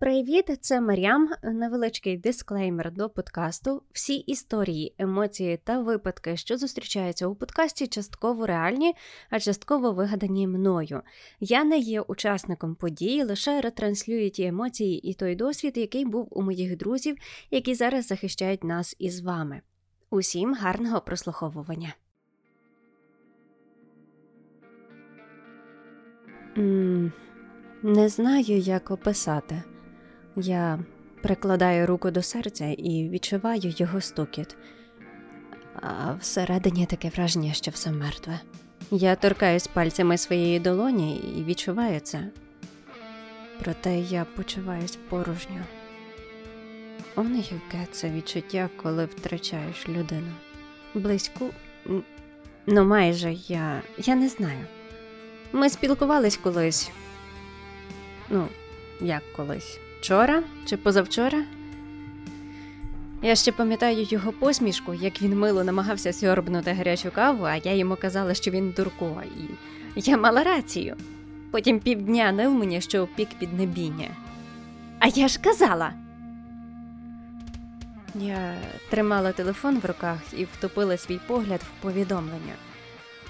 Привіт, це Мар'ям. Невеличкий дисклеймер до подкасту. Всі історії, емоції та випадки, що зустрічаються у подкасті, частково реальні, а частково вигадані мною. Я не є учасником подій, лише ретранслюю ті емоції і той досвід, який був у моїх друзів, які зараз захищають нас із вами. Усім гарного прослуховування. Не знаю, як описати. Я прикладаю руку до серця і відчуваю його стукіт, а всередині таке враження, що все мертве. Я торкаюсь пальцями своєї долоні і відчуваю це. Проте я почуваюсь порожньо. Он яке це відчуття, коли втрачаєш людину. Близьку, ну майже я. я не знаю. Ми спілкувались колись. Ну, як колись. Вчора чи позавчора? Я ще пам'ятаю його посмішку, як він мило намагався сьорбнути гарячу каву, а я йому казала, що він дурко, і я мала рацію. Потім півдня нив мені, що пік піднебіння. А я ж казала. Я тримала телефон в руках і втопила свій погляд в повідомлення.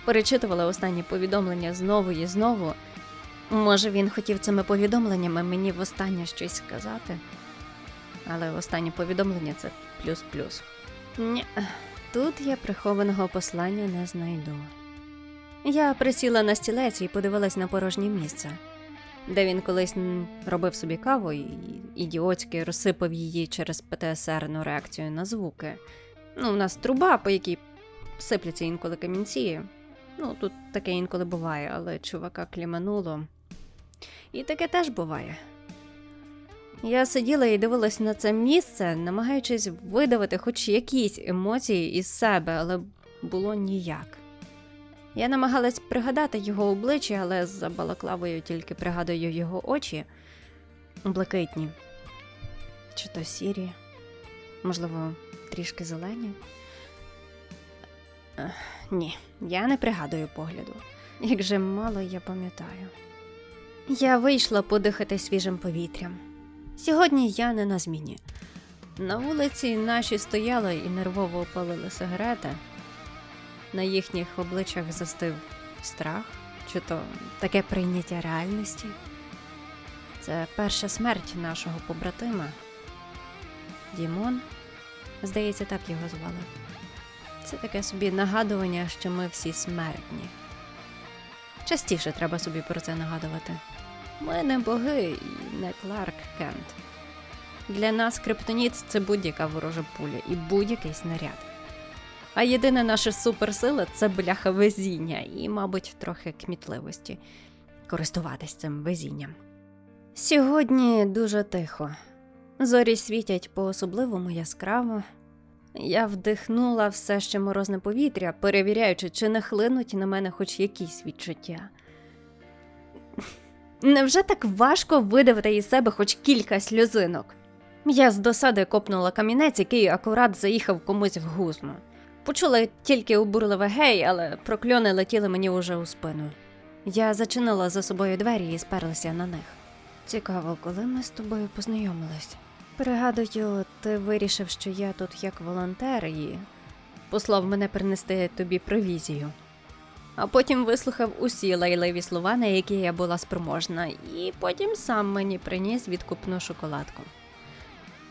Перечитувала останні повідомлення знову і знову. Може, він хотів цими повідомленнями мені востаннє щось сказати. Але останнє повідомлення це плюс-плюс. Ні, тут я прихованого послання не знайду. Я присіла на стілець і подивилась на порожнє місце, де він колись робив собі каву і ідіотськи розсипав її через ПТСРну реакцію на звуки. Ну, у нас труба, по якій сипляться інколи камінці. Ну, тут таке інколи буває, але чувака клімануло. І таке теж буває. Я сиділа і дивилась на це місце, намагаючись видавити хоч якісь емоції із себе, але було ніяк. Я намагалась пригадати його обличчя, але за балаклавою тільки пригадую його очі блакитні, чи то сірі, можливо, трішки зелені. Ні, я не пригадую погляду. Як же мало я пам'ятаю. Я вийшла подихати свіжим повітрям. Сьогодні я не на зміні. На вулиці наші стояли і нервово опалили сигарети. На їхніх обличчях застив страх, чи то таке прийняття реальності. Це перша смерть нашого побратима. Дімон, здається, так його звали. Це таке собі нагадування, що ми всі смертні. Частіше треба собі про це нагадувати. Ми не боги і не Кларк Кент. Для нас криптоніт це будь-яка ворожа пуля і будь-який снаряд. А єдина наша суперсила це бляха везіння і, мабуть, трохи кмітливості користуватись цим везінням. Сьогодні дуже тихо. Зорі світять по-особливому яскраво. Я вдихнула все ще морозне повітря, перевіряючи, чи не хлинуть на мене хоч якісь відчуття. Невже так важко видавити із себе хоч кілька сльозинок? Я з досади копнула камінець, який акурат заїхав комусь в гузно. Почула тільки обурливе гей, але прокльони летіли мені уже у спину. Я зачинила за собою двері і сперлася на них. Цікаво, коли ми з тобою познайомились. Пригадую, ти вирішив, що я тут як волонтер і послав мене принести тобі провізію. А потім вислухав усі лайливі слова, на які я була спроможна, і потім сам мені приніс відкупну шоколадку.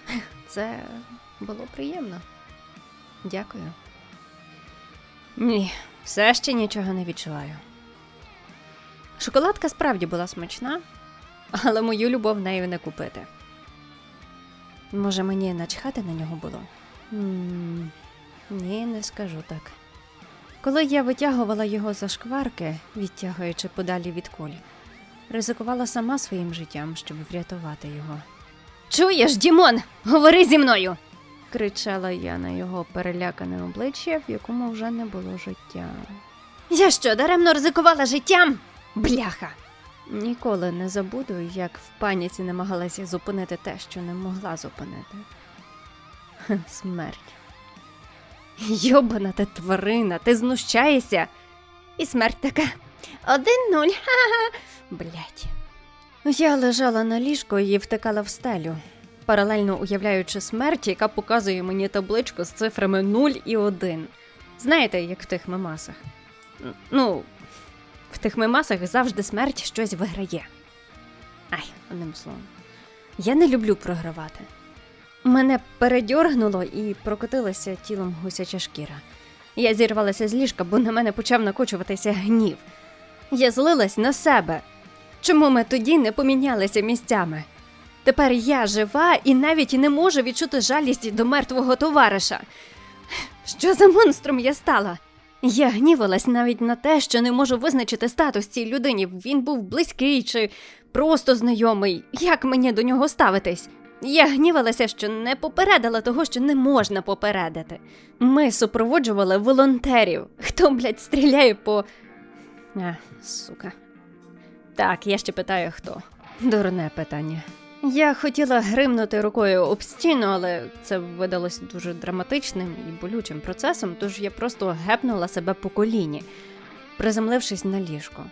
Це було приємно. Дякую. Ні, все ще нічого не відчуваю. Шоколадка справді була смачна, але мою любов нею не купити. Може, мені начхати на нього було? м ні, не скажу так. Коли я витягувала його за шкварки, відтягуючи подалі від кулі, ризикувала сама своїм життям, щоб врятувати його. Чуєш, Дімон, говори зі мною. кричала я на його перелякане обличчя, в якому вже не було життя. Я що, даремно ризикувала життям? Бляха! Ніколи не забуду, як в паніці намагалася зупинити те, що не могла зупинити. Смерть. Йобана ти тварина, ти знущаєшся. І смерть така. Один нуль. Ха-ха. Блять. Я лежала на ліжку і втикала в стелю, паралельно уявляючи смерть, яка показує мені табличку з цифрами 0 і 1. Знаєте, як в тих мемасах? Ну, в тих мемасах завжди смерть щось виграє. Ай, одним словом. Я не люблю програвати. Мене передьоргнуло і прокотилася тілом гусяча шкіра. Я зірвалася з ліжка, бо на мене почав накочуватися гнів. Я злилась на себе. Чому ми тоді не помінялися місцями? Тепер я жива і навіть не можу відчути жалість до мертвого товариша. Що за монстром я стала? Я гнівалась навіть на те, що не можу визначити статус цій людині. Він був близький чи просто знайомий. Як мені до нього ставитись? Я гнівалася, що не попередила того, що не можна попередити. Ми супроводжували волонтерів. Хто, блядь, стріляє по. А, сука. Так, я ще питаю, хто. Дурне питання. Я хотіла гримнути рукою об стіну, але це видалось дуже драматичним і болючим процесом, тож я просто гепнула себе по коліні, приземлившись на ліжко.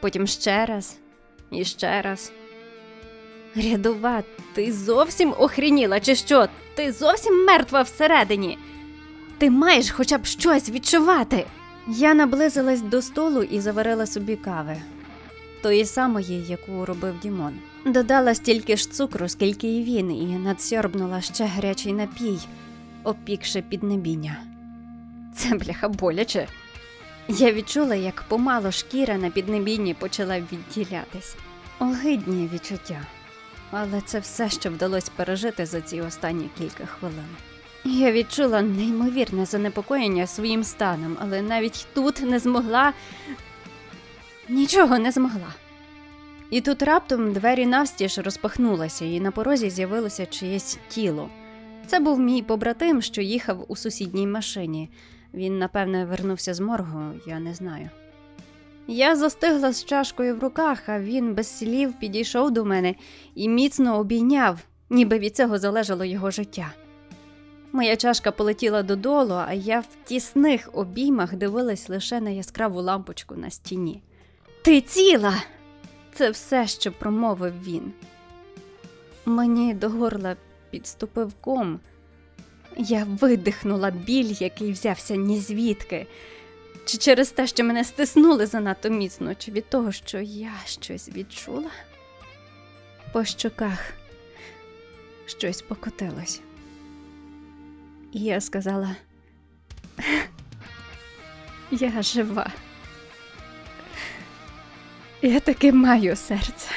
Потім ще раз і ще раз. Рядова, ти зовсім охреніла, чи що? Ти зовсім мертва всередині. Ти маєш хоча б щось відчувати. Я наблизилась до столу і заварила собі кави, тої самої, яку робив Дімон. Додала стільки ж цукру, скільки і він, і надсьорбнула ще гарячий напій, опікши піднебіння. Це бляха боляче. Я відчула, як помало шкіра на піднебінні почала відділятись. Огидні відчуття. Але це все, що вдалося пережити за ці останні кілька хвилин. Я відчула неймовірне занепокоєння своїм станом, але навіть тут не змогла нічого не змогла. І тут раптом двері навстіж розпахнулися, і на порозі з'явилося чиєсь тіло. Це був мій побратим, що їхав у сусідній машині. Він, напевне, вернувся з моргу, я не знаю. Я застигла з чашкою в руках, а він без слів підійшов до мене і міцно обійняв, ніби від цього залежало його життя. Моя чашка полетіла додолу, а я в тісних обіймах дивилась лише на яскраву лампочку на стіні. Ти ціла! Це все, що промовив він. Мені до горла підступив ком. Я видихнула біль, який взявся ні звідки. Чи через те, що мене стиснули занадто міцно, чи від того, що я щось відчула? По щоках щось покотилось. І я сказала: Я жива. Я таки маю серце.